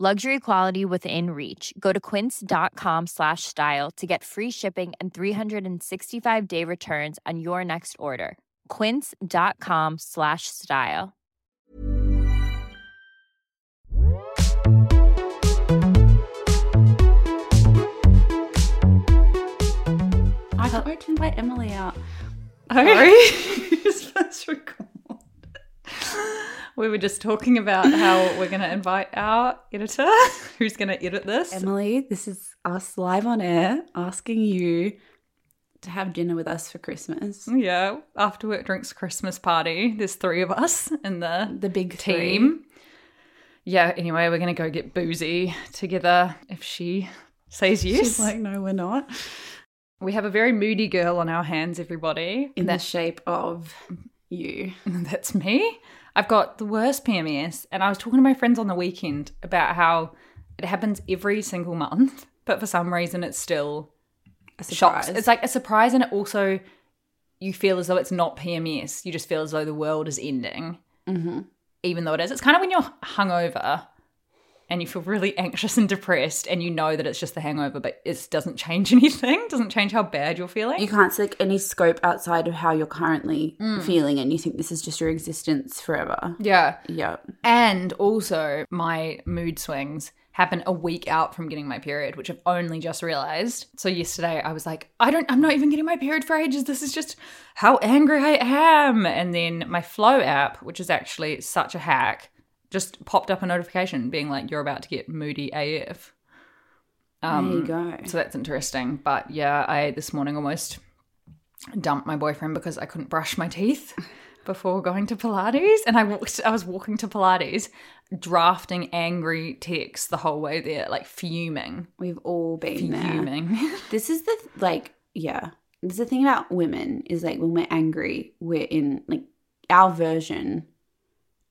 Luxury quality within reach. Go to quince.com slash style to get free shipping and 365 day returns on your next order. Quince.com slash style. I can't wait to invite Emily out. Sorry. You're supposed to record. We were just talking about how we're going to invite our editor who's going to edit this. Emily, this is us live on air asking you to have dinner with us for Christmas. Yeah, after work drinks Christmas party. There's three of us in the The big team. Yeah, anyway, we're going to go get boozy together if she says yes. She's like, no, we're not. we have a very moody girl on our hands, everybody. In the shape of you. That's me. I've got the worst PMS, and I was talking to my friends on the weekend about how it happens every single month, but for some reason it's still A shocks. It's like a surprise, and it also you feel as though it's not PMS. You just feel as though the world is ending, Mhm. even though it is. It's kind of when you're hungover and you feel really anxious and depressed, and you know that it's just the hangover, but it doesn't change anything. Doesn't change how bad you're feeling. You can't see like, any scope outside of how you're currently mm. feeling, and you think this is just your existence forever. yeah. Yeah. And also, my mood swings happen a week out from getting my period, which I've only just realized. So yesterday I was like, I don't I'm not even getting my period for ages. This is just how angry I am. And then my Flo app, which is actually such a hack, just popped up a notification being like you're about to get moody AF. there you um, go. So that's interesting. But yeah, I this morning almost dumped my boyfriend because I couldn't brush my teeth before going to Pilates. And I walked I was walking to Pilates, drafting angry texts the whole way there, like fuming. We've all been there. Fuming. This is the like, yeah. This is the thing about women is like when we're angry, we're in like our version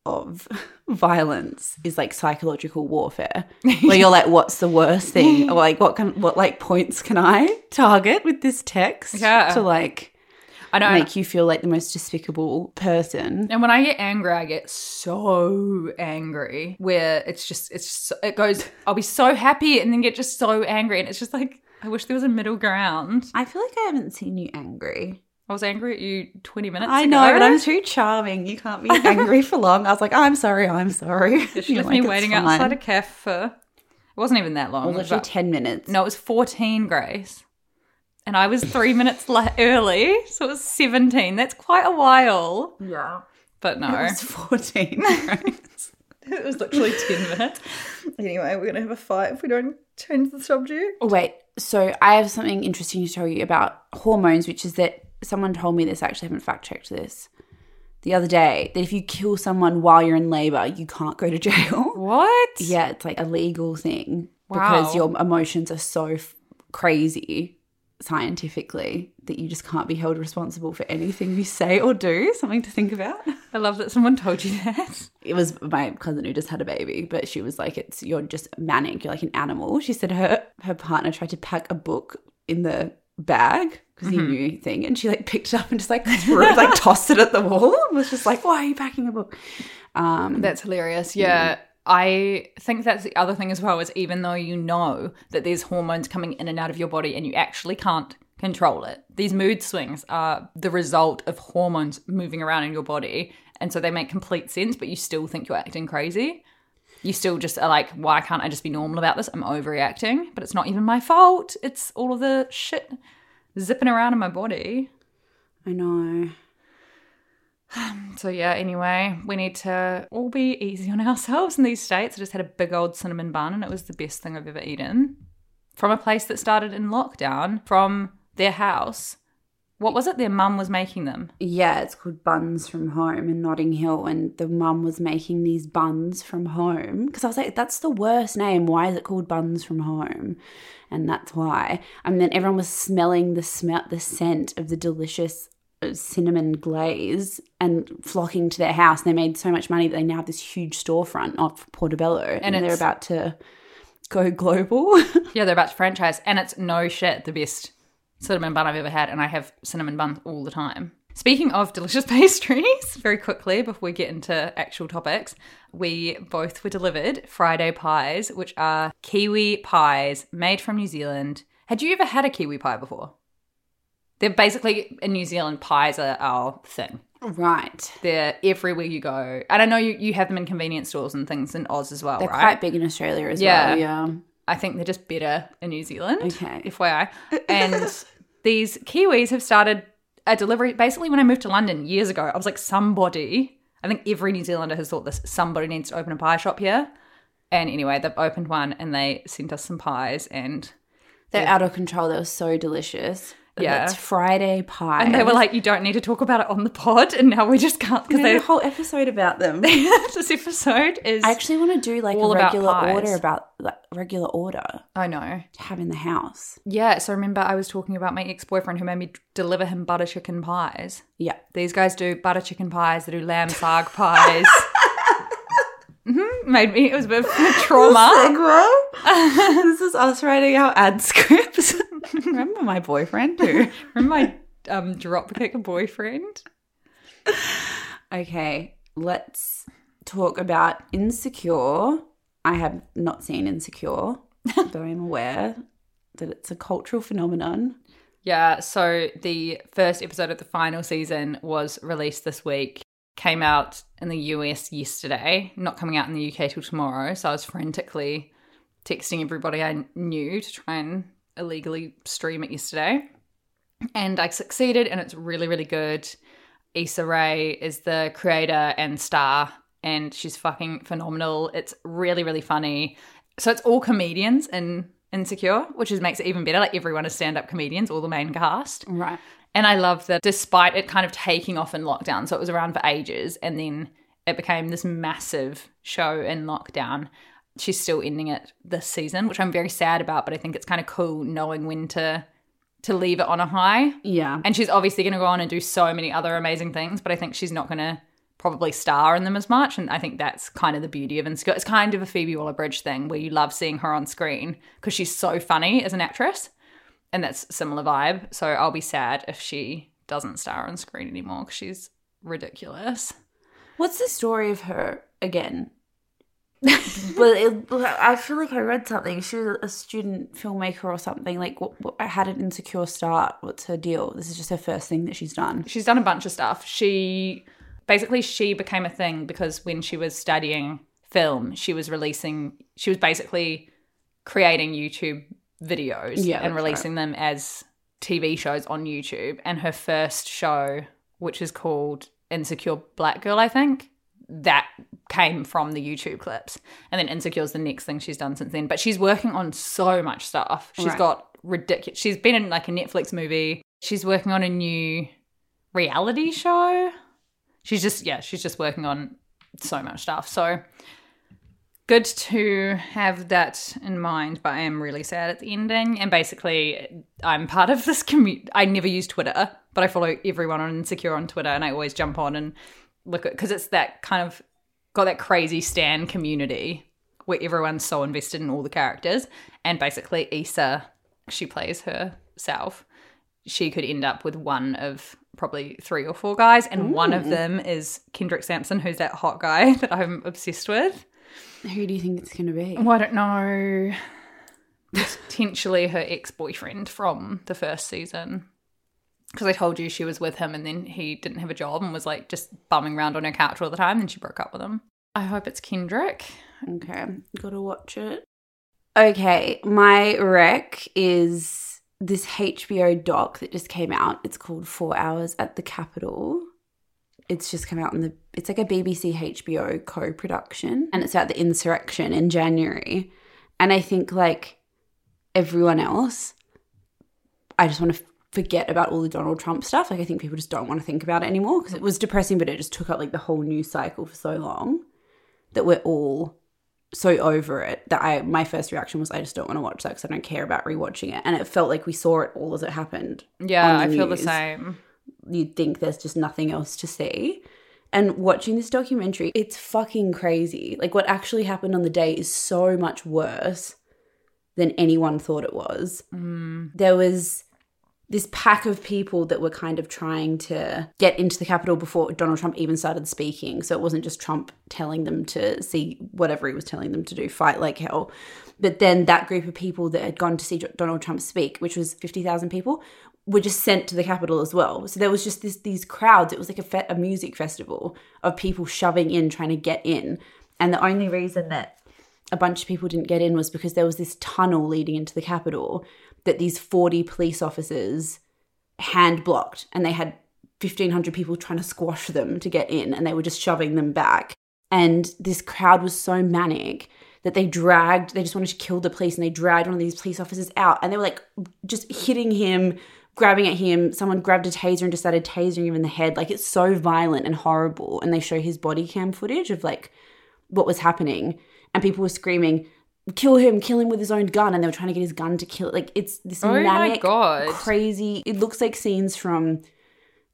of violence is like psychological warfare. Where you're like, what's the worst thing? Or like, what can what like points can I target with this text Yeah. to like I don't make you feel like the most despicable person? and when I get angry, I get so angry where it's just, it's just, it goes, I'll be so happy and then get just so angry. And it's just like, I wish there was a middle ground. I feel like I haven't seen you angry. I was angry at you 20 minutes I ago. know, but I'm too charming. You can't be angry for long. I was like, I'm sorry, I'm sorry. She You're left like, me "It's waiting fine." outside a cafe for. It wasn't even that long. Well, It was literally about- 10 minutes. no, it was 14, Grace. And I was three minutes la- early, so it was 17. That's quite a while. Yeah. But no, It was 14. right? it was literally 10 minutes. Anyway, we're going to have a fight if we don't change the subject. Oh, wait. So I have something interesting to tell you about hormones, which is that someone told me this. I actually haven't fact checked this the other day that if you kill someone while you're in labor, you can't go to jail. What? Yeah, it's like a legal thing because your emotions are so f- crazy scientifically that you just can't be held responsible for anything you say or do. Something to think about. I love that someone told you that. It was my cousin who just had a baby, but she was like, "It's you're just manic. You're like an animal." She said her her partner tried to pack a book in the bag because he knew thing, and she like picked it up and just like threw it, like tossed it at the wall, and was just like, "Why are you packing a book?" Um, That's hilarious. Yeah. I think that's the other thing as well is even though you know that there's hormones coming in and out of your body and you actually can't control it, these mood swings are the result of hormones moving around in your body. And so they make complete sense, but you still think you're acting crazy. You still just are like, why can't I just be normal about this? I'm overreacting, but it's not even my fault. It's all of the shit zipping around in my body. I know. So yeah, anyway, we need to all be easy on ourselves in these states. I just had a big old cinnamon bun and it was the best thing I've ever eaten. From a place that started in lockdown, from their house. What was it? Their mum was making them. Yeah, it's called Buns from Home in Notting Hill, and the mum was making these buns from home because I was like, "That's the worst name. Why is it called Buns from Home?" And that's why. And then everyone was smelling the smell, the scent of the delicious uh, cinnamon glaze, and flocking to their house. And they made so much money that they now have this huge storefront off Portobello, and, they're about to go global. Yeah, they're about to franchise, and it's no shit the best cinnamon bun I've ever had, and I have cinnamon buns all the time. Speaking of delicious pastries, very quickly before we get into actual topics, we both were delivered Friday pies, which are kiwi pies made from New Zealand. Had you ever had a kiwi pie before? They're basically in New Zealand, pies are our thing. right. They're everywhere you go. And I know you, you have them in convenience stores and things in Oz as well, They're right? quite big in Australia as Yeah. well. Yeah. I think they're just better in New Zealand. Okay. FYI. And these Kiwis have started a delivery. Basically, when I moved to London years ago, I was like, somebody, I think every New Zealander has thought this, somebody needs to open a pie shop here. And anyway, they've opened one and they sent us some pies and They're out of control. They were so delicious. Yeah. It's Friday pie. and they were like, you don't need to talk about it on the pod. And now we just can't because they a whole episode about them. this episode is. I actually want to do like a about regular pies. order about like, regular order I know. to have in the house. Yeah. So remember, I was talking about my ex boyfriend who made me deliver him butter chicken pies. Yeah. These guys do butter chicken pies. They do lamb saag pies. hmm Made me. It was a bit of trauma. this is us writing our ad scripts. Remember my boyfriend too. Remember my um, dropkick boyfriend? Okay, let's talk about Insecure. I have not seen Insecure, but I'm aware that it's a cultural phenomenon. Yeah. So the first episode of the final season was released this week. Came out in the US yesterday. Not coming out in the UK till tomorrow. So I was frantically texting everybody I knew to try and illegally stream it yesterday. And I succeeded, and it's really, really good. Issa Rae is the creator and star, and she's fucking phenomenal. It's really, really funny. So it's all comedians in Insecure, which is makes it even better. Like everyone is stand-up comedians, all the main cast. Right. And I love that despite it kind of taking off in lockdown, so it was around for ages and then it became this massive show in lockdown. She's still ending it this season, which I'm very sad about, but I think it's kind of cool knowing when to to leave it on a high. Yeah. And she's obviously going to go on and do so many other amazing things, but I think she's not going to probably star in them as much. And I think that's kind of the beauty of Insecure. It's kind of a Phoebe Waller-Bridge thing where you love seeing her on screen because she's so funny as an actress, and that's a similar vibe. So I'll be sad if she doesn't star on screen anymore because she's ridiculous. What's the story of her again? But it, I feel like I read something. She was a student filmmaker or something. Like, what, what, how did Insecure start? What's her deal? This is just her first thing that she's done. She's done a bunch of stuff. She basically she became a thing because when she was studying film, she was releasing she was basically creating YouTube videos Yeah, and releasing them as TV shows on YouTube. And her first show, which is called Insecure Black Girl, I think, that came from the YouTube clips. And then Insecure is the next thing she's done since then. But she's working on so much stuff. She's Right. got ridiculous. She's been in like a Netflix movie. She's working on a new reality show. She's just yeah, she's just working on so much stuff. So good to have that in mind, but I am really sad at the ending. And basically, I'm part of this community. I never use Twitter, but I follow everyone on Insecure on Twitter, and I always jump on and look at because it's that kind of got that crazy stan community where everyone's so invested in all the characters. And basically, Issa, she plays herself. she could end up with one of probably three or four guys, and one of them is Kendrick Sampson, who's that hot guy that I'm obsessed with. Who do you think it's going to be? Well, I don't know. Potentially her ex boyfriend from the first season. Because I told you she was with him and then he didn't have a job and was like just bumming around on her couch all the time and she broke up with him. I hope it's Kendrick. Okay, gotta watch it. Okay, my rec is this HBO doc that just came out. It's called Four Hours at the Capitol. It's just come out in the. It's like a BBC HBO co-production, and it's about the insurrection in January. And I think like everyone else, I just want to forget about all the Donald Trump stuff. Like I think people just don't want to think about it anymore because it was depressing, but it just took up like the whole news cycle for so long that we're all so over it that I my first reaction was I just don't want to watch that because I don't care about rewatching it, and it felt like we saw it all as it happened. Yeah, I feel the same. You'd think there's just nothing else to see. And watching this documentary, it's fucking crazy. Like what actually happened on the day is so much worse than anyone thought it was. Mm. There was this pack of people that were kind of trying to get into the Capitol before Donald Trump even started speaking. So it wasn't just Trump telling them to see whatever he was telling them to do, fight like hell. But then that group of people that had gone to see Donald Trump speak, which was 50,000 people, were just sent to the Capitol as well. So there was just this these crowds. It was like a, fe- a music festival of people shoving in, trying to get in. And the only reason that a bunch of people didn't get in was because there was this tunnel leading into the Capitol that these 40 police officers hand blocked and they had 1500 people trying to squash them to get in and they were just shoving them back. And this crowd was so manic that they dragged they just wanted to kill the police and they dragged one of these police officers out and they were like just hitting him grabbing at him. Someone grabbed a taser and just started tasering him in the head. Like it's so violent and horrible and they show his body cam footage of like what was happening. And people were screaming kill him kill him with his own gun and they were trying to get his gun to kill like it's this Oh manic God. crazy it looks like scenes from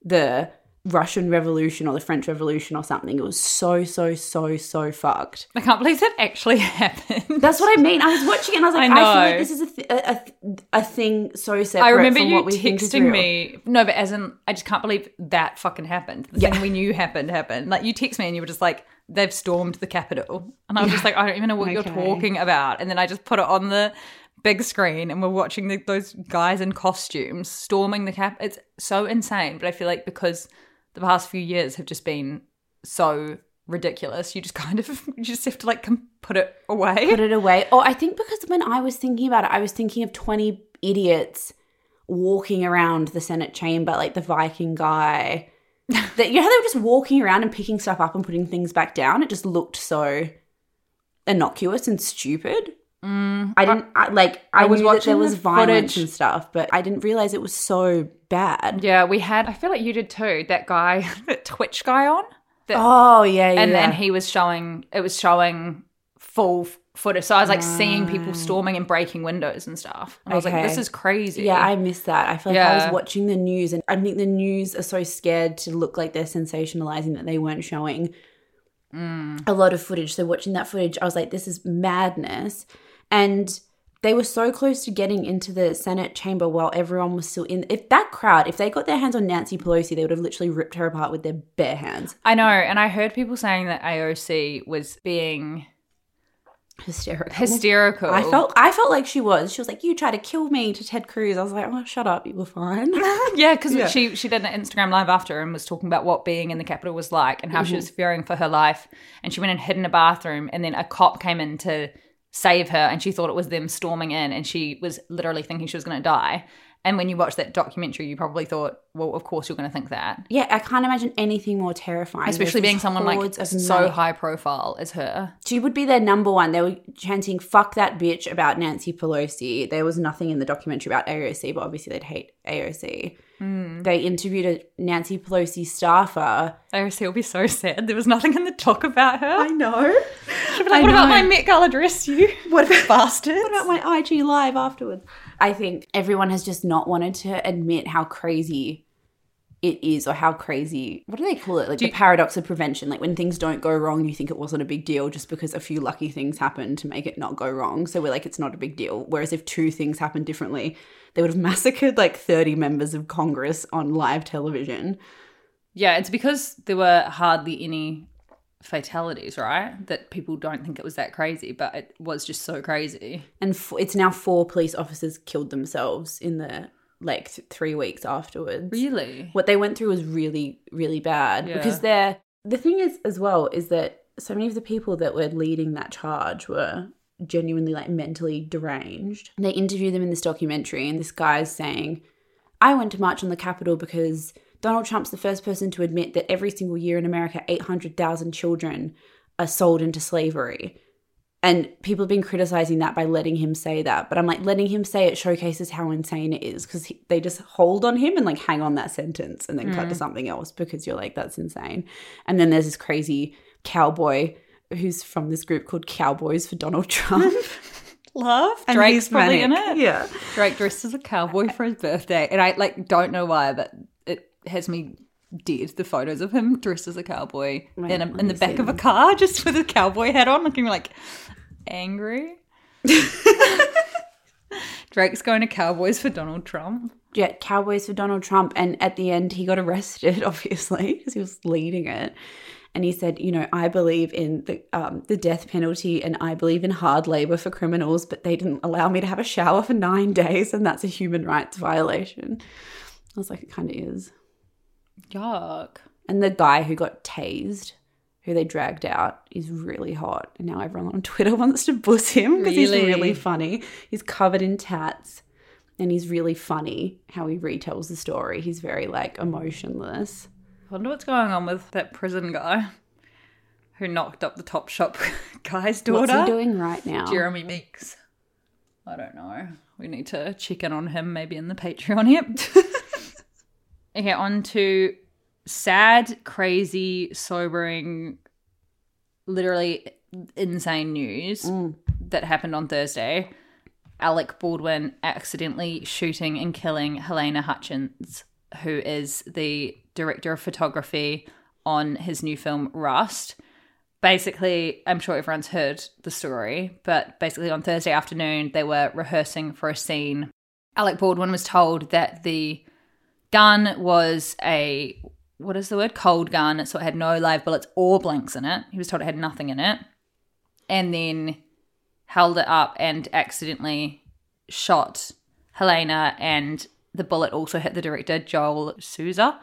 the russian revolution or the french revolution or something it was so so so so fucked I can't believe that actually happened. that's what i mean i was watching it and i was like I i, feel like know. this is a, th- a, a, a thing so separate I remember from you what we texting me. No, but as in, I just can't believe that fucking happened. The Yeah. thing we knew happened happened. Like you text me and you were just like, "They've stormed the Capitol," and I was just like, "I don't even know what you're talking about." And then I just put it on the big screen, and we're watching the, those guys in costumes storming the cap. It's so insane. But I feel like because the past few years have just been so ridiculous, you just kind of you just have to like put it away. put it away. Oh, I think because when I was thinking about it, I was thinking of 20 idiots walking around the Senate chamber, like the Viking guy. that you know how they were just walking around and picking stuff up and putting things back down? It just looked so innocuous and stupid. Mm, I didn't I, like. I, I was that there was the violence footage. and stuff, but I didn't realize it was so bad. Yeah, we had. I feel like you did too. That guy, that Twitch guy on. That, Oh yeah, yeah. and yeah. he was showing. It was showing full footage. So I was like seeing people storming and breaking windows and stuff. And I was like, this is crazy. Yeah, I missed that. I feel like I was watching the news, and I think the news are so scared to look like they're sensationalizing that they weren't showing Mm. a lot of footage. So watching that footage, I was like, this is madness. And they were so close to getting into the Senate chamber while everyone was still in. If that crowd, if they got their hands on Nancy Pelosi, they would have literally ripped her apart with their bare hands. I know. And I heard people saying that AOC was being Hysterical. hysterical. I felt I felt like she was. She was like, "You try to kill me" to Ted Cruz. I was like, "Oh, shut up, you were fine." Yeah, because she she did an Instagram live after and was talking about what being in the Capitol was like and how she was mm-hmm. fearing for her life. And she went and hid in a bathroom, and then a cop came in to save her, and she thought it was them storming in, and she was literally thinking she was going to die. And when you watched that documentary, you probably thought, well, of course you're going to think that, yeah, I can't imagine anything more terrifying. especially being someone like so high profile as her. She would be their number one. They were chanting "fuck that bitch" about Nancy Pelosi. There was nothing in the documentary about AOC, but obviously they'd hate AOC. Hmm. They interviewed a Nancy Pelosi staffer. AOC will be so sad. There was nothing in the talk about her. I know. She'll be like, what about my Met Gala dress, you? What about, Bastards. what about my IG live afterwards? I think everyone has just not wanted to admit how crazy it is or how crazy what do they call it? Like the paradox of prevention. Like when things don't go wrong you think it wasn't a big deal just because a few lucky things happened to make it not go wrong. So we're like it's not a big deal. Whereas if two things happened differently they would have massacred like 30 members of congress on live television. Yeah, it's because there were hardly any fatalities, right? That people don't think it was that crazy, but it was just so crazy. and f- it's now four police officers killed themselves in the like th- three weeks afterwards Really? what they went through was really really bad Yeah. because they're the thing is as well is that so many of the people that were leading that charge were genuinely like mentally deranged And they interview them in this documentary and this guy's saying i went to march on the capitol because donald trump's the first person to admit that every single year in america 800000 children are sold into slavery and people have been criticizing that by letting him say that. But I'm like, letting him say it showcases how insane it is because they just hold on him and like hang on that sentence and then cut to mm. something else because you're like, that's insane. And then there's this crazy cowboy who's from this group called Cowboys for Donald Trump. Love. And Drake's he's probably in it. Yeah. Drake dressed as a cowboy for his birthday. And I like don't know why, but has me dead. The photos of him dressed as a cowboy in, a, in the back of a car, just with a cowboy hat on, looking like angry. Drake's going to Cowboys for Donald Trump. Yeah, Cowboys for Donald Trump. And at the end, he got arrested, obviously, because he was leading it. And he said, you know, I believe in the um, the death penalty and I believe in hard labor for criminals, but they didn't allow me to have a shower for nine days, and that's a human rights violation. I was like, it kind of is. Yuck. And the guy who got tased, who they dragged out, is really hot. And now everyone on Twitter wants to buss him because he's Really? really funny. He's covered in tats and he's really funny how he retells the story. He's very like emotionless. I wonder what's going on with that prison guy who knocked up the Topshop guy's daughter. What's he doing right now? Jeremy Meeks. I don't know. We need to check in on him maybe in the Patreon app. okay, on to sad, crazy, sobering, literally insane news mm. that happened on Thursday. Alec Baldwin accidentally shooting and killing Halyna Hutchins, who is the director of photography on his new film Rust basically, I'm sure everyone's heard the story, but basically on Thursday afternoon, they were rehearsing for a scene. Alec Baldwin was told that the gun was a, what is the word? Cold gun. So it had no live bullets or blanks in it. He was told it had nothing in it. And then held it up and accidentally shot Halyna, and the bullet also hit the director, Joel Souza.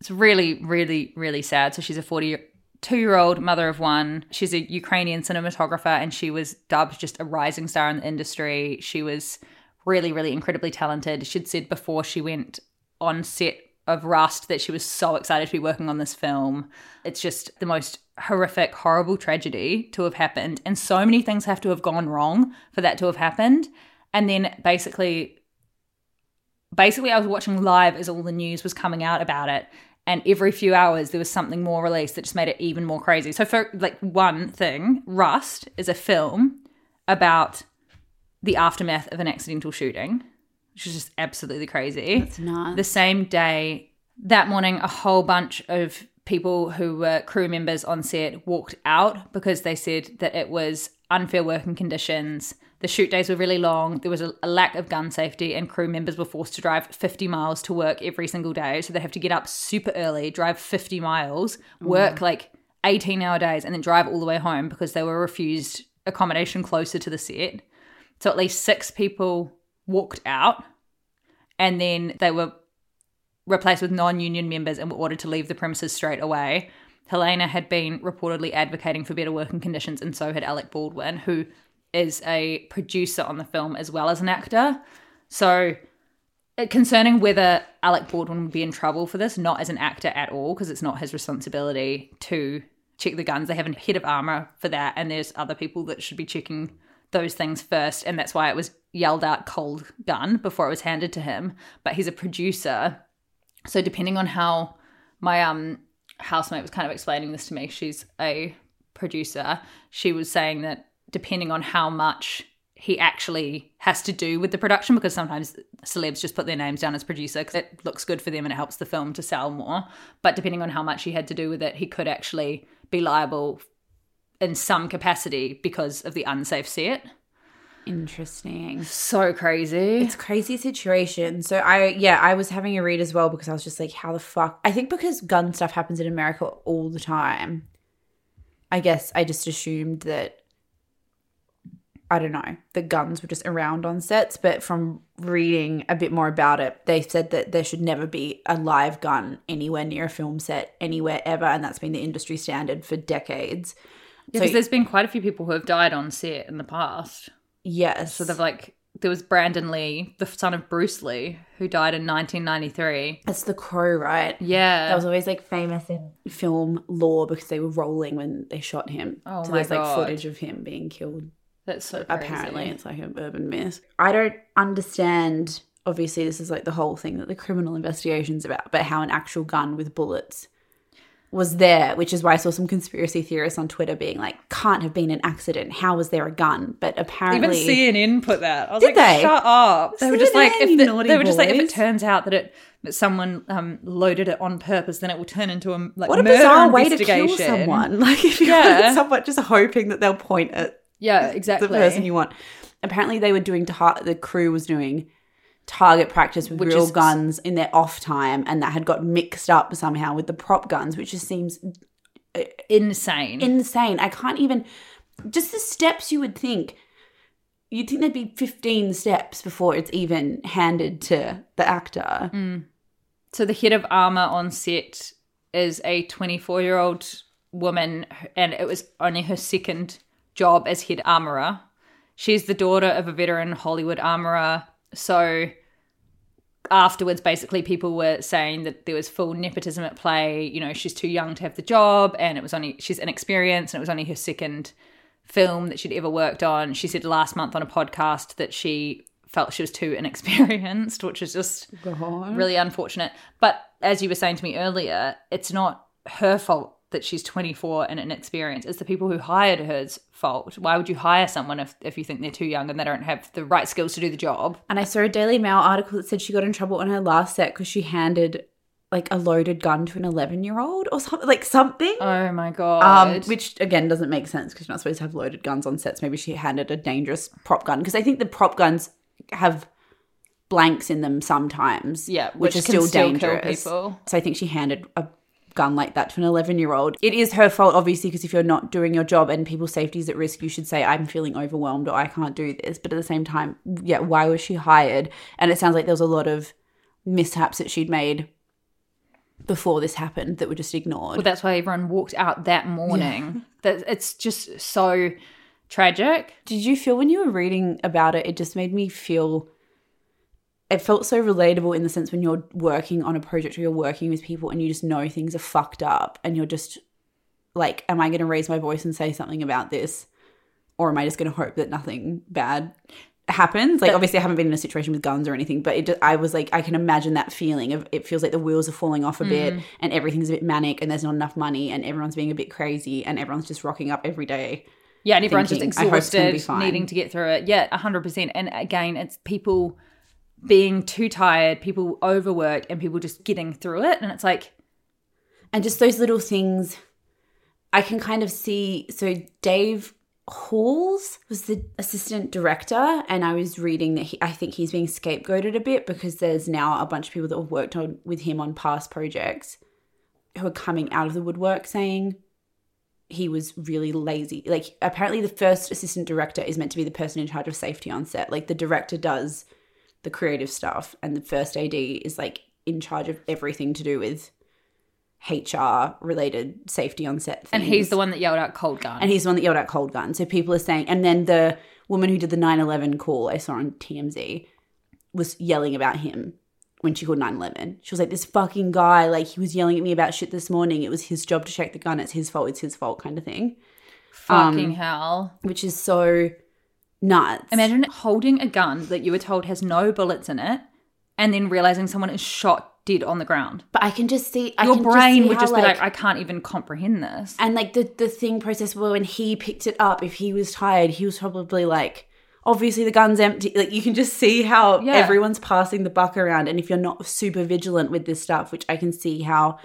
It's really, really, really sad. So she's a 42 year old mother of one. She's a Ukrainian cinematographer and she was dubbed just a rising star in the industry. She was really, really incredibly talented. She'd said before she went on set of Rust that she was so excited to be working on this film. It's just the most horrific, horrible tragedy to have happened. And so many things have to have gone wrong for that to have happened. And then basically basically I was watching live as all the news was coming out about it and every few hours there was something more released that just made it even more crazy. So for like one thing, Rust is a film about the aftermath of an accidental shooting, which is just absolutely crazy. It's not. The same day, that morning, a whole bunch of people who were crew members on set walked out because they said that it was unfair working conditions. The shoot days were really long. There was a, a lack of gun safety, and crew members were forced to drive 50 miles to work every single day. So they have to get up super early, drive 50 miles, work mm. like 18 hour days, and then drive all the way home because they were refused accommodation closer to the set. So at least six people walked out, and then they were replaced with non union members and were ordered to leave the premises straight away. Halyna had been reportedly advocating for better working conditions, and so had Alec Baldwin, who is a producer on the film as well as an actor. So, uh, concerning whether Alec Baldwin would be in trouble for this, not as an actor at all, because it's not his responsibility to check the guns. They have a head of armor for that, and there's other people that should be checking those things first, and that's why it was yelled out cold gun before it was handed to him. But he's a producer, so depending on how my um housemate was kind of explaining this to me, she's a producer. She was saying that depending on how much he actually has to do with the production because sometimes celebs just put their names down as producer because it looks good for them and it helps the film to sell more. But depending on how much he had to do with it, he could actually be liable in some capacity because of the unsafe set. Interesting. So crazy. It's a crazy situation. So I yeah, I was having a read as well because I was just like, how the fuck? I think because gun stuff happens in America all the time. I guess I just assumed that I don't know, the guns were just around on sets, but from reading a bit more about it, they said that there should never be a live gun anywhere near a film set, anywhere ever, and that's been the industry standard for decades. Because there's been quite a few people who have died on set in the past. Yes. So they've like there was Brandon Lee, the son of Bruce Lee, who died in 1993. That's the crow, right? Yeah, That was always like famous in film lore because they were rolling when they shot him. Oh so my there's like footage of him being killed. that's so crazy. Apparently, it's like an urban myth. I don't understand. Obviously, this is like the whole thing that the criminal investigation's about, but how an actual gun with bullets was there, which is why I saw some conspiracy theorists on Twitter being like, "Can't have been an accident. How was there a gun?" But apparently, Even CNN put that. I was Did like, they? shut up. They were just like, if the, they were just like, if it turns out that it that someone um, loaded it on purpose, then it will turn into a like what a murder bizarre way to kill someone! Like if you're Yeah. someone just hoping that they'll point at Yeah, exactly. the person you want. Apparently, they were doing tar- the crew was doing target practice with Which real is- guns in their off time, and that had got mixed up somehow with the prop guns, which just seems uh, Insane. insane. I can't even just the steps you would think. You'd think there'd be 15 steps before it's even handed to the actor. Mm. So the head of armor on set is a 24 year old woman, and it was only her second job as head armorer. She's the daughter of a veteran Hollywood armorer. So afterwards, basically, people were saying that there was full nepotism at play. You know, she's too young to have the job, and it was only she's inexperienced, and it was only her second film that she'd ever worked on. She said last month on a podcast that she felt she was too inexperienced, which is just really unfortunate. But as you were saying to me earlier, it's not her fault that she's 24 and inexperienced. It's the people who hired her's fault. Why would you hire someone if, if you think they're too young and they don't have the right skills to do the job? And I saw a Daily Mail article that said she got in trouble on her last set because she handed like a loaded gun to an 11 year old or something, like something. Oh my god. Um, which again doesn't make sense because you're not supposed to have loaded guns on sets. Maybe she handed a dangerous prop gun because I think the prop guns have blanks in them sometimes. Yeah, which, which is still, dangerous. So I think she handed a gun like that to an 11 year old. It is her fault, obviously, because if you're not doing your job and people's safety is at risk, you should say, "I'm feeling overwhelmed" or "I can't do this." But at the same time, yeah, why was she hired? And it sounds like there was a lot of mishaps that she'd made before this happened that were just ignored. well, that's why everyone walked out that morning. That it's just so tragic. Did you feel when you were reading about it, it just made me feel it felt so relatable in the sense when you're working on a project or you're working with people and you just know things are fucked up and you're just like, am I going to raise my voice and say something about this? Or am I just going to hope that nothing bad happens? Like, obviously, I haven't been in a situation with guns or anything, but it just, I was like, I can imagine that feeling of it feels like the wheels are falling off a mm. bit and everything's a bit manic and there's not enough money and everyone's being a bit crazy and everyone's just rocking up every day. Yeah, and everyone's thinking, just "I hope it's gonna be exhausted, needing to get through it. Yeah, hundred percent. And again, it's people being too tired, people overworked, and people just getting through it. And it's like, and just those little things i can kind of see so dave halls was the assistant director and i was reading that he, i think he's being scapegoated a bit because there's now a bunch of people that have worked on with him on past projects who are coming out of the woodwork saying he was really lazy like apparently the first assistant director is meant to be the person in charge of safety on set like the director does the creative stuff and the first ad is like in charge of everything to do with HR related safety on set things. and he's the one that yelled out "cold gun." and he's the one that yelled out cold gun. So people are saying, and then the woman who did the 9/11 call I saw on TMZ was yelling about him when she called 9/11. She was like, "This fucking guy, like he was yelling at me about shit this morning. It was his job to check the gun. It's his fault. It's his fault," kind of thing, Fucking um, hell! which is so nuts. Imagine holding a gun that you were told has no bullets in it, and then realizing someone is shot dead on the ground. but I can just see I Your can brain see would how, just be like, "I can't even comprehend this." and like the the thing process where when he picked it up if he was tired he was probably like obviously the gun's empty. Like you can just see how Yeah. everyone's passing the buck around. And if you're not super vigilant with this stuff, which I can see how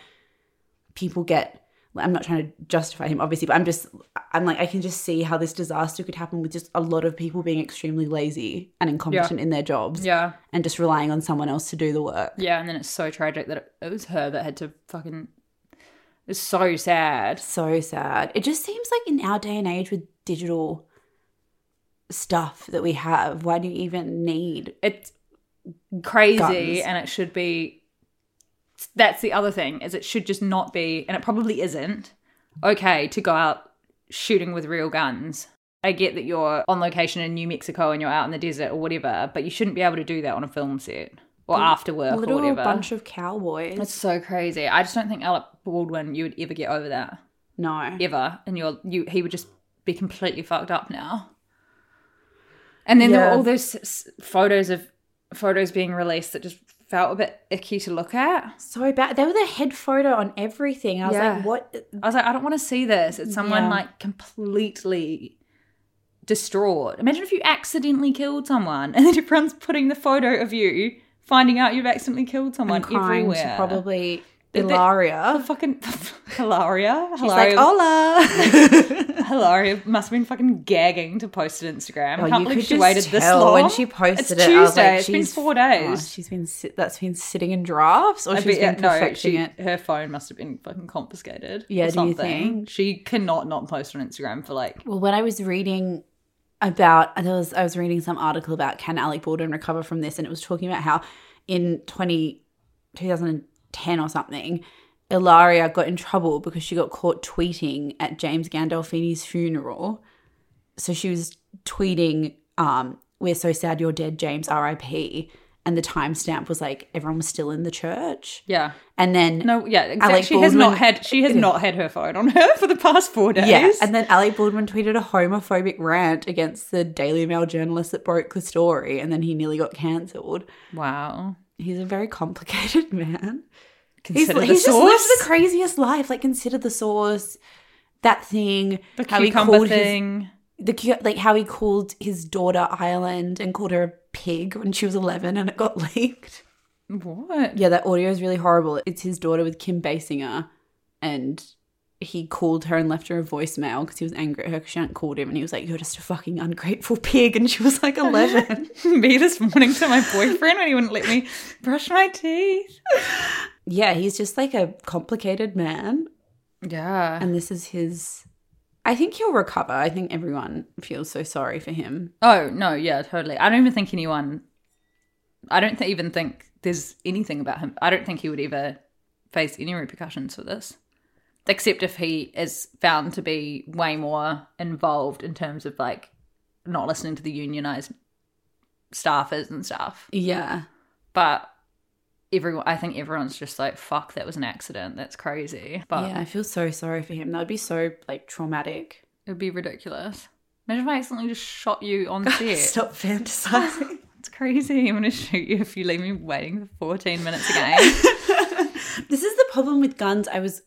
people get. I'm not trying to justify him, obviously, but I'm just, I'm like, I can just see how this disaster could happen with just a lot of people being extremely lazy and incompetent in their jobs Yeah. and just relying on someone else to do the work. Yeah, and then it's so tragic that it, it was her that had to fucking. It's so sad. So sad. It just seems like in our day and age with digital stuff that we have, why do you even need It's crazy, Guns. and it should be. That's the other thing is it should just not be, and it probably isn't okay to go out shooting with real guns. I get that you're on location in New Mexico and you're out in the desert or whatever, but you shouldn't be able to do that on a film set or after work a or little whatever. bunch of cowboys? It's so crazy. I just don't think Alec Baldwin you would ever get over that no. ever, and you're you he would just be completely fucked up now. And then there were all those s- photos of photos being released that just felt a bit icky to look at. So bad. They were the head photo on everything. I was Yeah. like, what? I was like, I don't want to see this. It's someone Yeah. like completely distraught. Imagine if you accidentally killed someone and then everyone's putting the photo of you finding out you've accidentally killed someone everywhere. probably The- the- The fucking Hilaria. Hilaria. She's like, hola. Hilaria must have been fucking gagging to post it Instagram. Oh, I can't you believe could she waited this long. when she posted it's it. I was Tuesday. like, it's been four four oh, days. she's been sit- that's been sitting in drafts, or I she's bet- been no, perfecting she- it. Her phone must have been fucking confiscated. Yeah, or do you something. think? She cannot not post on Instagram for like. Well, when I was reading about, there was I was reading some article about can Alec Baldwin recover from this, and it was talking about how in 20, 2010 or something, Hilaria got in trouble because she got caught tweeting at James Gandolfini's funeral. So she was tweeting, um, "We're so sad you're dead, James. R.I.P." And the timestamp was like everyone was still in the church, Yeah. and then No. Yeah. Exactly. Alec she has not had. She has not had her phone on her for the past four days. Yeah, and then Alec Baldwin tweeted a homophobic rant against the Daily Mail journalist that broke the story, and then he nearly got cancelled. wow. He's a very complicated man. He's, the he's just lived the craziest life. Like, consider the source, that thing, the how he called his thing. the like how he called his daughter Ireland and called her a pig when she was eleven, and it got leaked. What? Yeah, that audio is really horrible. It's his daughter with Kim Basinger, and he called her and left her a voicemail because he was angry at her because she hadn't called him, and he was like, "You're just a fucking ungrateful pig," and she was like eleven. Me this morning to my boyfriend when he wouldn't let me brush my teeth. yeah, he's just like a complicated man, Yeah. and this is his. I think he'll recover. I think everyone feels so sorry for him. Oh no, yeah, totally. I don't even think anyone. I don't th- even think there's anything about him. I don't think he would ever face any repercussions for this, except if he is found to be way more involved in terms of like not listening to the unionized staffers and stuff. Yeah, But everyone, I think everyone's just like, "Fuck, that was an accident. That's crazy." But yeah, I feel so sorry for him. That would be so like traumatic. it would be ridiculous. Imagine if I accidentally just shot you on set. Stop fantasizing. It's crazy. I'm going to shoot you if you leave me waiting for 14 minutes again. this is the problem with guns. I was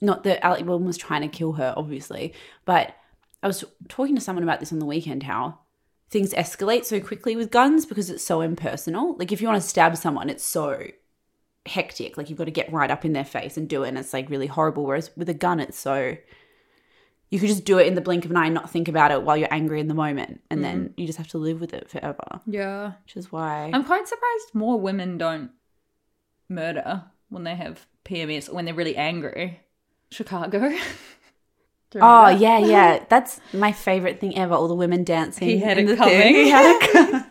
not that Alec Baldwin was trying to kill her, obviously, but I was talking to someone about this on the weekend. How things escalate so quickly with guns because it's so impersonal. Like if you want to stab someone, it's so hectic. Like you've got to get right up in their face and do it, and it's like really horrible. Whereas with a gun, it's so you could just do it in the blink of an eye and not think about it while you're angry in the moment, and then mm. you just have to live with it forever. yeah. Which is why I'm quite surprised more women don't murder when they have PMS or when they're really angry. Chicago. Oh yeah, yeah. That's my favorite thing ever. All the women dancing. He had in it the coming. thing. He had it coming.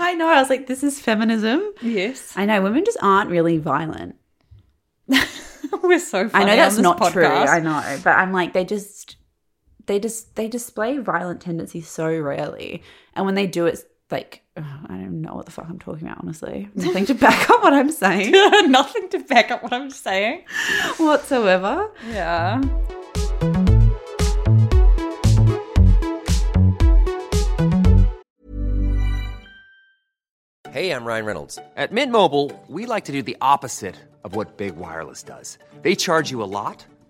I know. I was like, this is feminism. Yes. I know women just aren't really violent. We're so I know that's not true. I know, but I'm like, they just, they just, they display violent tendencies so rarely, and when they do, it's like, I don't know what the fuck I'm talking about. Honestly, nothing to back up what I'm saying Nothing to back up what I'm saying. whatsoever. Yeah. Hey, I'm Ryan Reynolds. At Mint Mobile, we like to do the opposite of what Big Wireless does. They charge you a lot,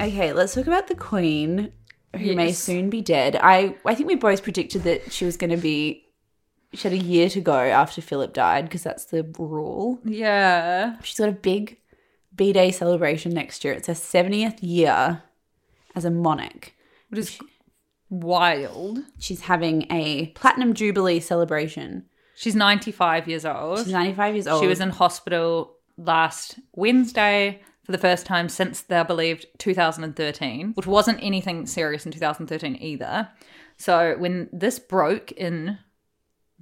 Okay, let's talk about the Queen, who may soon be dead. I I think we both predicted that she was going to be. She had a year to go after Philip died because that's the rule. Yeah. She's got a big B Day celebration next year. It's her seventieth year as a monarch. Which is wild. She's having a platinum jubilee celebration. She's 95 years old. She's ninety five years old. She was in hospital last Wednesday for the first time since they're believed 2013, which wasn't anything serious in 2013 either. So when this broke in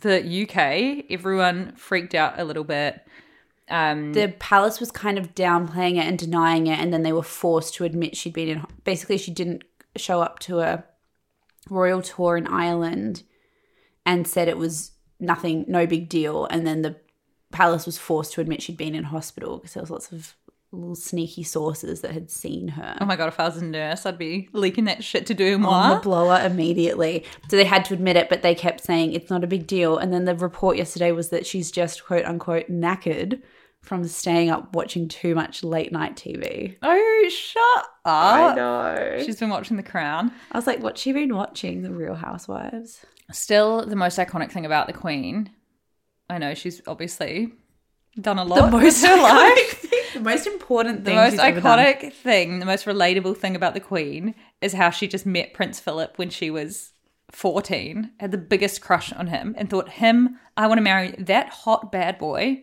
the UK, everyone freaked out a little bit. Um, the palace was kind of downplaying it and denying it, and then they were forced to admit she'd been in. Basically, she didn't show up to a royal tour in Ireland and said it was nothing, no big deal. And then the palace was forced to admit she'd been in hospital because there was lots of little sneaky sources that had seen her. oh my god, if I was a nurse, I'd be leaking that shit to do more. on the blower immediately. So they had to admit it, but they kept saying it's not a big deal. And then the report yesterday was that she's just quote unquote knackered from staying up watching too much late night TV. Oh, shut up. I know. She's been watching The Crown. I was like, what's she been watching? The Real Housewives. Still, the most iconic thing about the Queen. I know she's obviously done a The lot most with her life. thing, the most important The most she's ever done. iconic thing, the most relatable thing about the Queen is how she just met Prince Philip when she was 14, had the biggest crush on him, and thought, him, I want to marry that hot bad boy.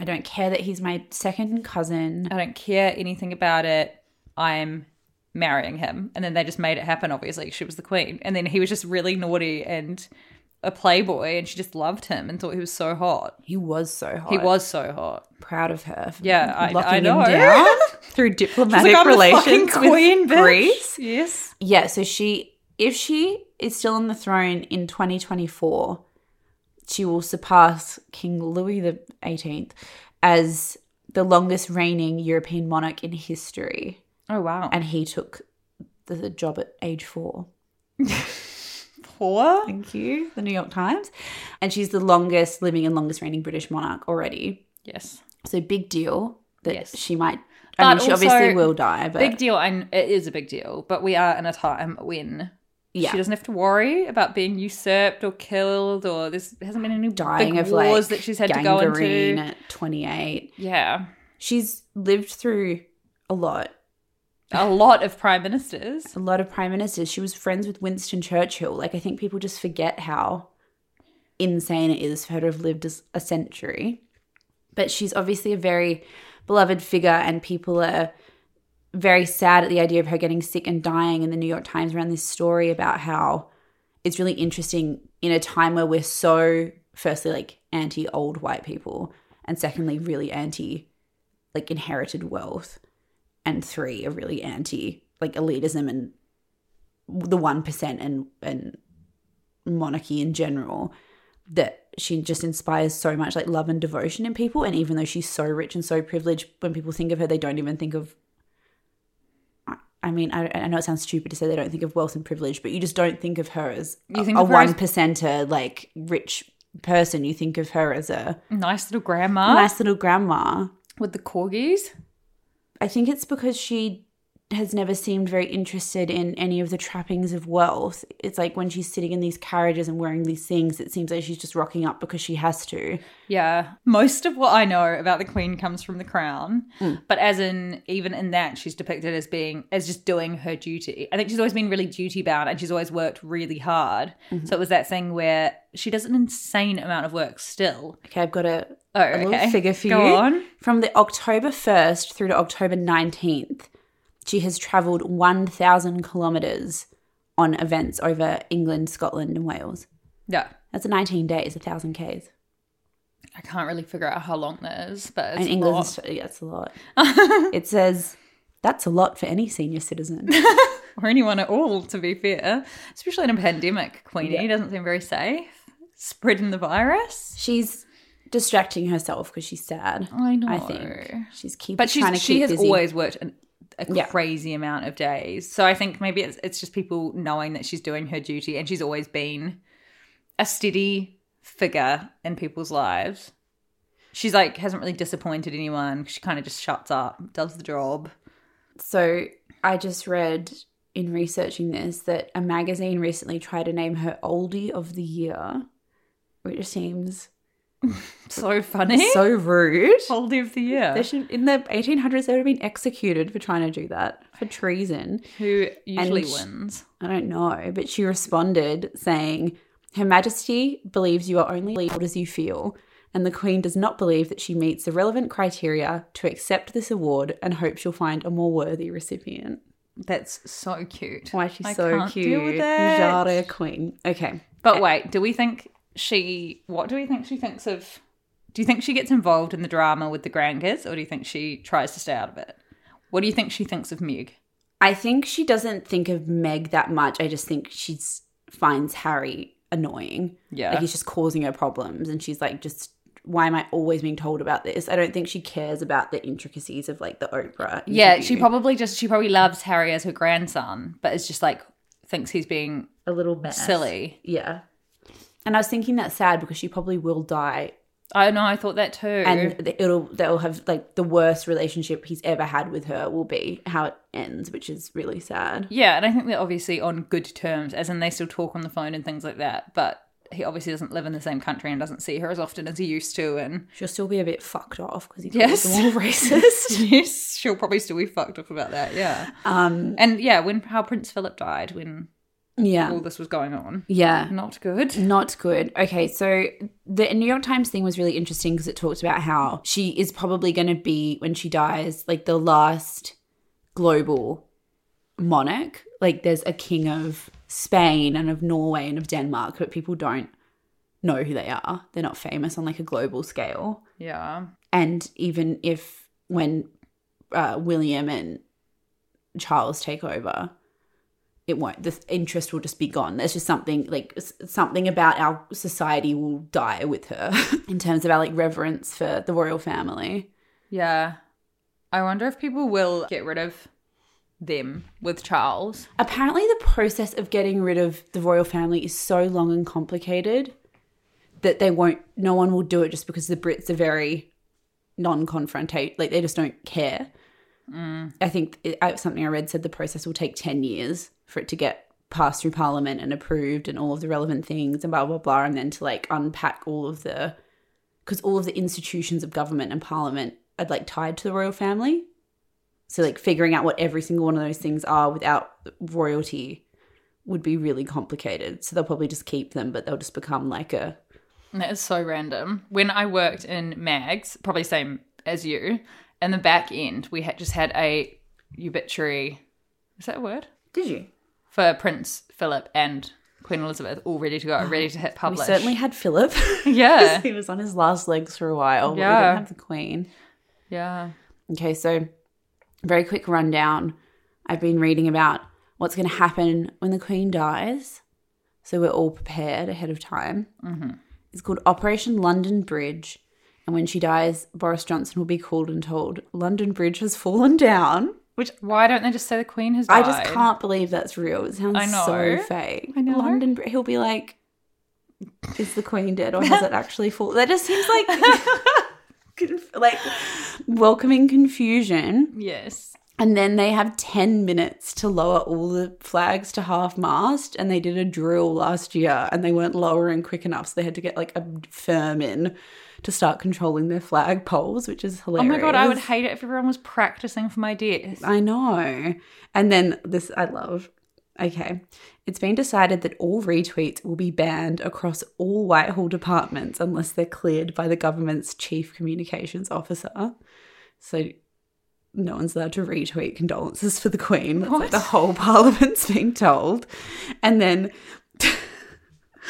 I don't care that he's my second cousin. I don't care anything about it. I'm marrying him. And then they just made it happen, obviously. She was the Queen. And then he was just really naughty and a playboy, and she just loved him and thought he was so hot. He was so hot. He was so hot. proud of her. Yeah, I- locking I him know. down through diplomatic like, "I'm the fucking relations queen, with bitch." Greece. Yes. Yeah, so she, if she is still on the throne in 2024, she will surpass King Louis the 18th as the longest reigning European monarch in history. Oh, wow. And he took the job at age four. Four? Thank you, the New York Times. And she's the longest living and longest reigning British monarch already. Yes. So big deal that Yes. she might. I But mean, she obviously will die, but Big deal. And it is a big deal. But we are in a time when yeah, she doesn't have to worry about being usurped or killed, or there's hasn't been any dying big of wars like that she's had to go into. at 28. Yeah. She's lived through a lot. A lot of prime ministers. A lot of prime ministers. She was friends with Winston Churchill. Like I think people just forget how insane it is for her to have lived a century. But she's obviously a very beloved figure and people are very sad at the idea of her getting sick and dying and the New York Times ran this story about how it's really interesting in a time where we're so firstly like anti old white people and secondly really anti like inherited wealth and three are really anti like elitism and the 1% and and monarchy in general that she just inspires so much like love and devotion in people and even though she's so rich and so privileged when people think of her they don't even think of I- mean, I, I know it sounds stupid to say they don't think of wealth and privilege, but you just don't think of her as You a- think a of her as- one percenter, like rich person. You think of her as a Nice little grandma nice little grandma. with the corgis. I think it's because she has never seemed very interested in any of the trappings of wealth. It's like when she's sitting in these carriages and wearing these things, it seems like she's just rocking up because she has to. Yeah. Most of what I know about the Queen comes from the crown. Mm. But as in, even in that, she's depicted as being, as just doing her duty. I think she's always been really duty bound and she's always worked really hard. Mm-hmm. So it was that thing where she does an insane amount of work still. Okay, I've got a, Oh, a little figure for Go you. on. From the October 1st through to October 19th, she has travelled 1,000 kilometres on events over England, Scotland, and Wales. Yeah. That's 19 days, 1,000 Ks. I can't really figure out how long that is, but it's and a England, lot. yeah, that's a lot. it says that's a lot for any senior citizen. or anyone at all, to be fair. Especially in a pandemic, Queenie doesn't seem very safe. Spreading the virus. she's distracting herself because she's sad. I know. I think she's keep But she's, trying to she keep has busy. always worked an, a Yeah. crazy amount of days. So I think maybe it's, it's just people knowing that she's doing her duty and she's always been a steady figure in people's lives. She's like, hasn't really disappointed anyone. She kind of just shuts up, does the job. So I just read in researching this that a magazine recently tried to name her oldie of the year, which seems So funny. so rude. Oldie of the year. They should, in the 1800s, they would have been executed for trying to do that for treason. Who usually And wins. I don't know, but she responded saying, Her Majesty believes you are only as old as you feel, and the Queen does not believe that she meets the relevant criteria to accept this award and hopes she'll find a more worthy recipient. That's so cute. Why she's I so cute. deal with that. Jada Queen. Okay. But wait, do we think she? What do we think she thinks of? Do you think she gets involved in the drama with the grandkids, or do you think she tries to stay out of it? What do you think she thinks of Meg? I think she doesn't think of Meg that much. I just think she finds Harry annoying. Yeah. Like he's just causing her problems. And she's like, just, why am I always being told about this? I don't think she cares about the intricacies of like the Oprah. Yeah, she probably just she probably loves Harry as her grandson, but it's just like thinks he's being a little mess. silly. Yeah. And I was thinking that's sad because she probably will die, I know, I thought that too. and it'll they'll have like the worst relationship he's ever had with her will be how it ends, which is really sad. yeah, and I think they're obviously on good terms, as in they still talk on the phone and things like that. But he obviously doesn't live in the same country and doesn't see her as often as he used to. And She'll still be a bit fucked off because he's Yes. all racist. yes, she'll probably still be fucked off about that. Yeah. um, And yeah, when how Prince Philip died, when yeah, all this was going on, yeah. not good. Not good. Okay, so the New York Times thing was really interesting because it talked about how she is probably going to be, when she dies, like the last global monarch. Like there's a king of Spain and of Norway and of Denmark, but people don't know who they are. They're not famous on like a global scale. Yeah. And even if when uh, William and Charles take over, it won't. The interest will just be gone. There's just something like something about our society will die with her in terms of our like reverence for the royal family. Yeah. I wonder if people will get rid of them with Charles. Apparently, the process of getting rid of the royal family is so long and complicated that they won't. No one will do it just because the Brits are very non-confrontate. Like they just don't care. I think it, something I read said the process will take 10 years for it to get passed through parliament and approved and all of the relevant things and blah, blah, blah. And then to like unpack all of the, because all of the institutions of government and parliament are like tied to the royal family. So like figuring out what every single one of those things are without royalty would be really complicated. So they'll probably just keep them, but they'll just become like a, That is so random. When I worked in Mags, probably same as you, in the back end, we had just had a obituary. Is that a word? did you? For Prince Philip and Queen Elizabeth, all ready to go, ready to hit publish. We certainly had Philip. Yeah. he was on his last legs for a while. But we didn't have the Queen. Yeah. Okay, so very quick rundown. I've been reading about what's going to happen when the Queen dies, so we're all prepared ahead of time. Mm-hmm. It's called Operation London Bridge, and when she dies, Boris Johnson will be called and told London Bridge has fallen down. Which why don't they just say the Queen has I just can't believe that's real. It sounds I know. so fake. I know. London. He'll be like, "Is the Queen dead, or has it actually fallen?" That just seems like, like welcoming confusion. Yes. And then they have 10 minutes to lower all the flags to half mast. And they did a drill last year and they weren't lowering quick enough. So they had to get like a firm in to start controlling their flag poles, which is hilarious. Oh my god, I would hate it if everyone was practicing for my death. I know. And then this I love. Okay. It's been decided that all retweets will be banned across all Whitehall departments unless they're cleared by the government's chief communications officer. So no one's allowed to retweet condolences for the Queen. That's like the whole parliament's being told. And then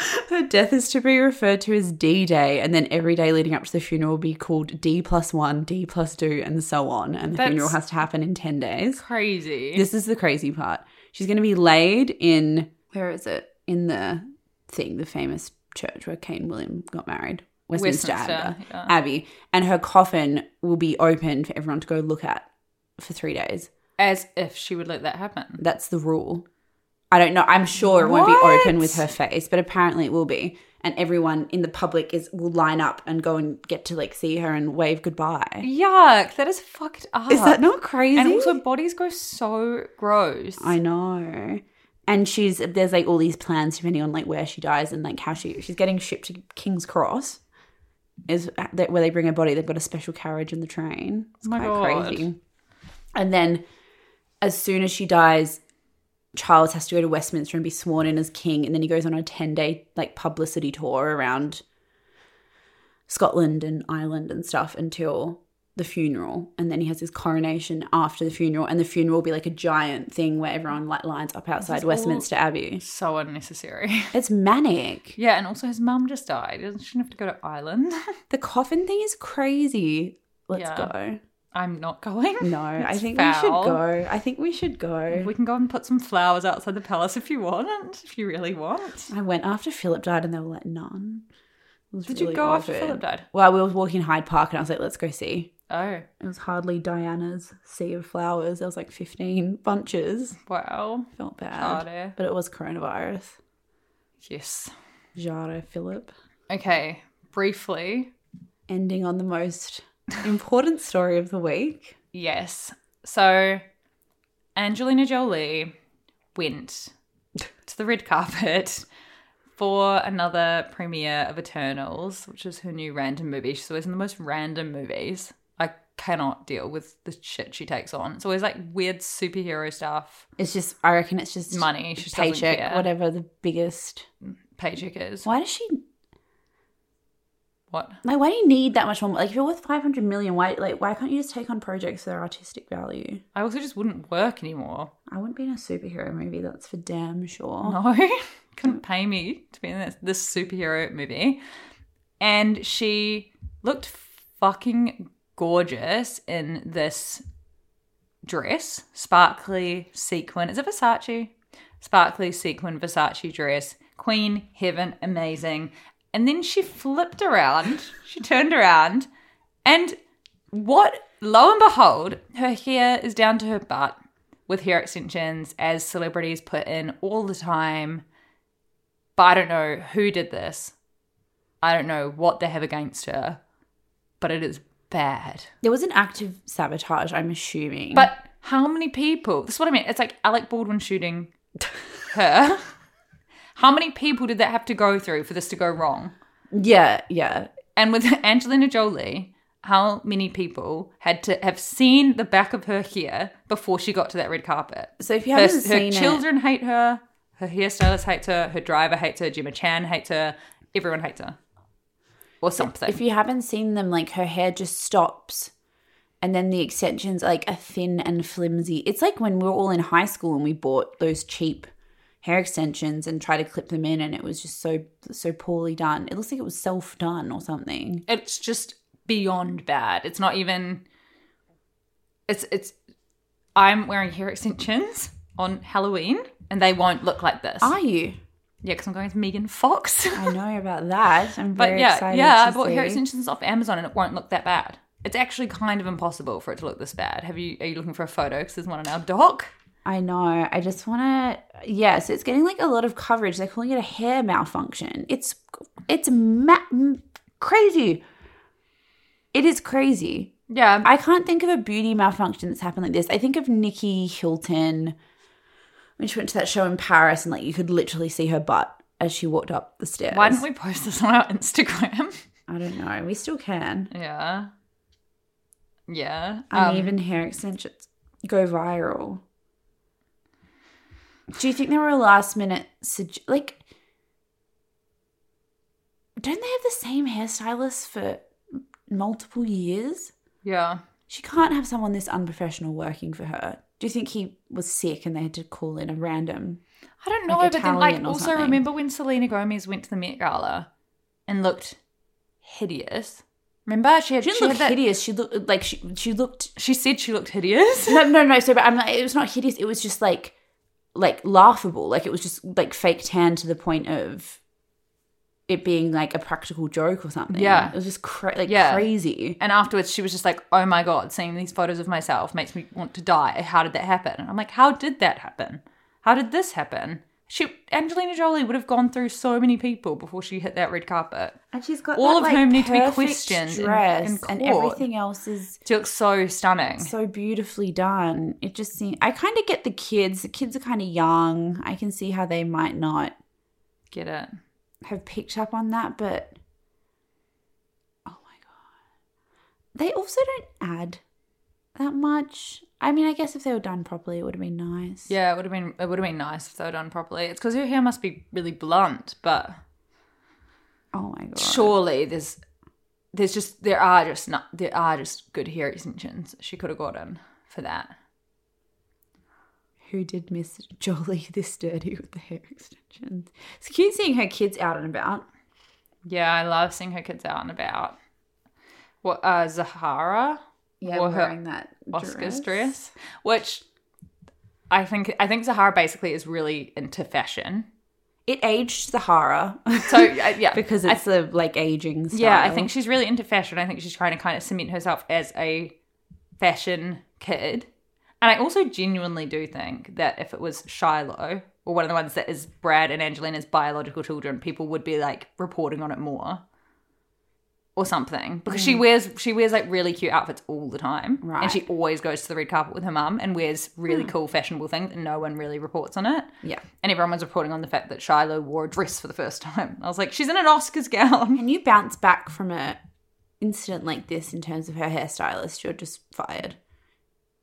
her death is to be referred to as D Day, and then every day leading up to the funeral will be called D plus one, D plus two, and so on. And the That's- funeral has to happen in 10 days. Crazy. This is the crazy part. She's going to be laid in, where is it? In the thing, the famous church where Kane William got married. Westminster, Westminster, yeah. Abbey. And her coffin will be open for everyone to go look at for three days. As if she would let that happen. That's the rule. I don't know. I'm sure it won't be open with her face, but apparently it will be. And everyone in the public is will line up and go and get to like see her and wave goodbye. Yuck, that is fucked up. Is that not crazy? And also, bodies go so gross. I know. And she's there's like all these plans depending on like where she dies and like how she she's getting shipped to King's Cross. Is that where they bring her body? They've got a special carriage in the train. It's Oh my quite God. crazy. And then, as soon as she dies, Charles has to go to Westminster and be sworn in as king, and then he goes on a ten day like publicity tour around Scotland and Ireland and stuff until the funeral and then he has his coronation after the funeral and the funeral will be like a giant thing where everyone like lines up outside Westminster Abbey. So unnecessary. It's manic. yeah, and also his mum just died. Doesn't she have to go to Ireland? The coffin thing is crazy. Let's Yeah. go. I'm not going. No, I think we should go. I think we should go. We can go and put some flowers outside the palace if you want. If you really want. I went after Philip died and they were like, none. Did you really go after. Philip died? Well, we were walking Hyde Park and I was like, let's go see. Oh, It was hardly Diana's sea of flowers. There was like 15 bunches. wow. Felt bad. Harder. But it was coronavirus. Yes. Jara Philip. Okay, briefly. Ending on the most important story of the week. Yes. So, Angelina Jolie went to the red carpet for another premiere of Eternals, which is her new random movie. She's always in the most random movies. I cannot deal with the shit she takes on. It's always like weird superhero stuff. It's just, I reckon it's just Money. She just paycheck, whatever the biggest. Paycheck is. Why does she, What? like, why do you need that much more? Like, if you're worth 500 million, why, like, why can't you just take on projects for their artistic value? I also just wouldn't work anymore. I wouldn't be in a superhero movie, that's for damn sure. No, couldn't pay me to be in this, this superhero movie. And she looked fucking gorgeous in this dress, sparkly sequin. Is it Versace? Sparkly sequin Versace dress. Queen, heaven, amazing. And then she flipped around, she turned around, and what, lo and behold, her hair is down to her butt with hair extensions, as celebrities put in all the time. But I don't know who did this. I don't know what they have against her, but it is bad. There was an active sabotage, I'm assuming. But how many people? This is what I mean. It's like Alec Baldwin shooting her. how many people did that have to go through for this to go wrong? yeah, yeah. And with Angelina Jolie, how many people had to have seen the back of her hair before she got to that red carpet? So if you haven't her seen her children hate her. Her hairstylist hates her. Her driver hates her. Gemma Chan hates her. Everyone hates her. Or something. if you haven't seen them, like, her hair just stops. And then the extensions like are thin and flimsy. It's like when we were all in high school and we bought those cheap hair extensions and try to clip them in and it was just so so poorly done. It looks like it was self done or something. it's just beyond bad. It's not even. It's it's. I'm wearing hair extensions on Halloween, and they won't look like this. Are you? yeah, because I'm going as Megan Fox. I know about that. I'm but very yeah, excited. yeah, I bought hair extensions off Amazon, and it won't look that bad. It's actually kind of impossible for it to look this bad. Have you? Are you looking for a photo? Because there's one in our doc. I know. I just want to. Yes, it's getting like a lot of coverage. They're calling it a hair malfunction. It's it's ma- crazy. It is crazy. Yeah. I can't think of a beauty malfunction that's happened like this. I think of Nikki Hilton when she went to that show in Paris and like you could literally see her butt as she walked up the stairs. Why didn't we post this on our Instagram? I don't know. We still can. yeah. Yeah. Um, Uneven hair extensions go viral. Do you think there were a last minute sug- like? Don't they have the same hairstylist for multiple years? yeah. She can't have someone this unprofessional working for her. Do you think he was sick and they had to call in a random? I don't know, Like but then like also something. remember when Selena Gomez went to the Met Gala and looked hideous? Remember she had She didn't she look had that- hideous. She looked like she she looked. She said she looked hideous. No, no, no. So, but I'm like, it was not hideous. It was just like, like laughable. Like it was just like fake tan to the point of it being like a practical joke or something. Yeah. it was just cra- like Yeah. crazy. And afterwards, she was just like, "Oh my god, seeing these photos of myself makes me want to die. How did that happen?" And I'm like, "How did that happen? How did this happen?" She Angelina Jolie would have gone through so many people before she hit that red carpet. And she's got All that, of like, whom need to be questioned dress, in and everything else is She looks so stunning. so beautifully done. It just seems. I kind of get the kids. The kids are kind of young. I can see how they might not Get it? have picked up on that, but oh my god, they also don't add that much. I mean, I guess if they were done properly, it would have been nice. Yeah, it would have been it would have been nice if they were done properly. It's because her hair must be really blunt, but Oh my god. surely there's there's just there are just not there are just good hair extensions she could have gotten for that. Who did Miss Jolie this dirty with the hair extensions? It's cute seeing her kids out and about. Yeah, I love seeing her kids out and about. What uh Zahara? Yeah, wore her wearing that Oscar's dress, dress, which I think I think Zahara basically is really into fashion. It aged Zahara. So uh, yeah, because I it's a like aging style. Yeah, I think she's really into fashion. I think she's trying to kind of cement herself as a fashion kid. And I also genuinely do think that if it was Shiloh or one of the ones that is Brad and Angelina's biological children, people would be like reporting on it more or something because she mm. wears she wears like really cute outfits all the time Right. and she always goes to the red carpet with her mum and wears really hmm. cool fashionable things and no one really reports on it Yeah. and everyone was reporting on the fact that Shiloh wore a dress for the first time I was like she's in an Oscars gown And you bounce back from a incident like this in terms of her hairstylist, you're just fired.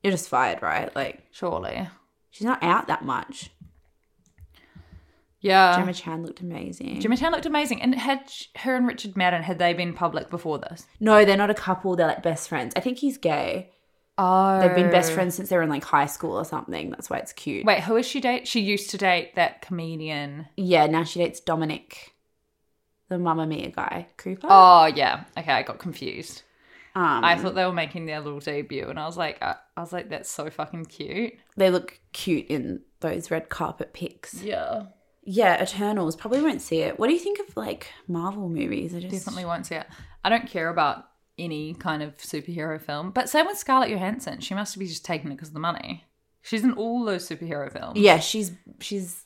You're just fired, right? Like surely she's not out that much. Yeah Gemma Chan looked amazing. Gemma Chan looked amazing. And had sh- her and Richard Madden, had they been public before this? no, they're not a couple. They're like best friends. I think he's gay. Oh. They've been best friends since they were in like high school or something. That's why it's cute. Wait, who is she date? She used to date that comedian. Yeah, now she dates Dominic, the Mamma Mia guy, Cooper. Oh, yeah. Okay, I got confused. um, I thought they were making their little debut, and I was like, uh, I was like, that's so fucking cute. they look cute in those red carpet pics. Yeah. Yeah, Eternals probably won't see it. What do you think of like Marvel movies? I just Definitely won't see it. I don't care about any kind of superhero film, but same with Scarlett Johansson. She must be just taking it because of the money. She's in all those superhero films. Yeah, she's she's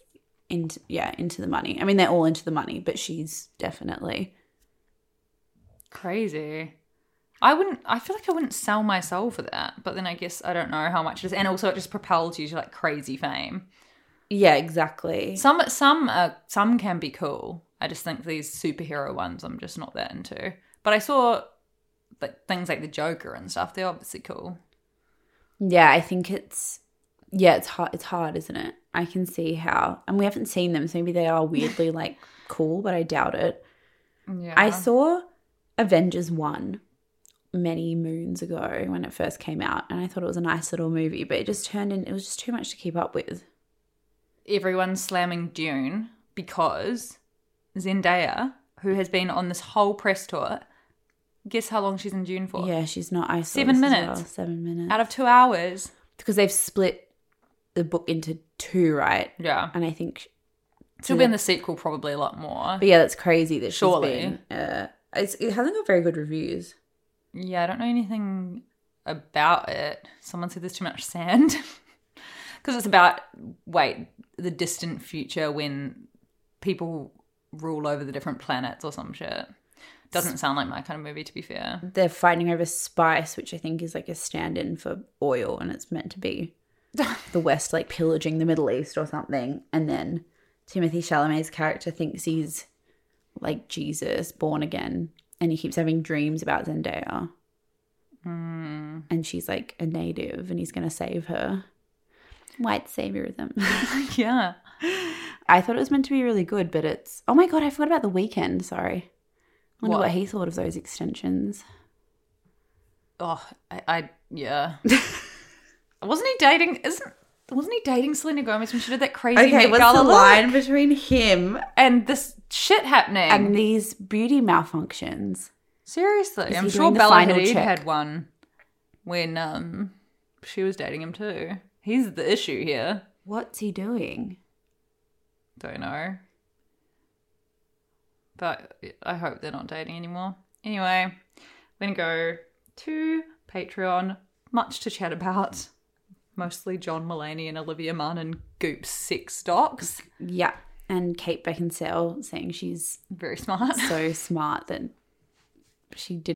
into yeah into the money. I mean, they're all into the money, but she's definitely Crazy. I wouldn't. I feel like I wouldn't sell my soul for that. But then I guess I don't know how much it is, and also it just propels you to like crazy fame. Yeah, exactly. Some some uh, some can be cool. I just think these superhero ones I'm just not that into. But I saw like things like the Joker and stuff. They're obviously cool. Yeah, I think it's yeah, it's hard. It's hard, isn't it? I can see how, and we haven't seen them, so maybe they are weirdly like cool, but I doubt it. Yeah. I saw Avengers one many moons ago when it first came out, and I thought it was a nice little movie, but it just turned in. It was just too much to keep up with. Everyone's slamming Dune because Zendaya, who has been on this whole press tour, guess how long she's in Dune for? Yeah, she's not. I saw Seven this as minutes. well, Seven minutes. Out of two hours. because they've split the book into two, right? Yeah. And I think, She'll be in the sequel probably a lot more. but yeah, that's crazy that she's Surely. been. Uh, it's, it hasn't got very good reviews. Yeah, I don't know anything about it. Someone said there's too much sand. Because it's about, wait, the distant future when people rule over the different planets or some shit. Doesn't sound like my kind of movie, to be fair. they're fighting over spice, which I think is like a stand-in for oil, and it's meant to be the West like pillaging the Middle East or something. And then Timothée Chalamet's character thinks he's like Jesus, born again, and he keeps having dreams about Zendaya. Hmm. And she's like a native, and he's gonna save her. White saviorism. yeah. I thought it was meant to be really good, but it's oh my god, I forgot about the Weeknd. Sorry. I wonder What? what he thought of those extensions. Oh, I, I yeah. wasn't he dating? Isn't wasn't he dating Selena Gomez when she did that crazy Okay, what's the look? line between him and this shit happening? and these beauty malfunctions? Seriously, Is I'm sure Bella Hadid check? had one when um she was dating him too. He's the issue here. What's he doing? Don't know. But I hope they're not dating anymore. Anyway, we're gonna go to Patreon. Much to chat about. Mostly John Mulaney and Olivia Munn and Goop's six docs. Yeah. And Kate Beckinsale saying she's Very smart. so smart that she did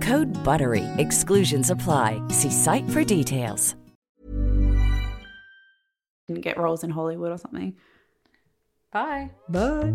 Code BUTTERY. Exclusions apply. See site for details. didn't get roles in Hollywood or something. Bye. Bye.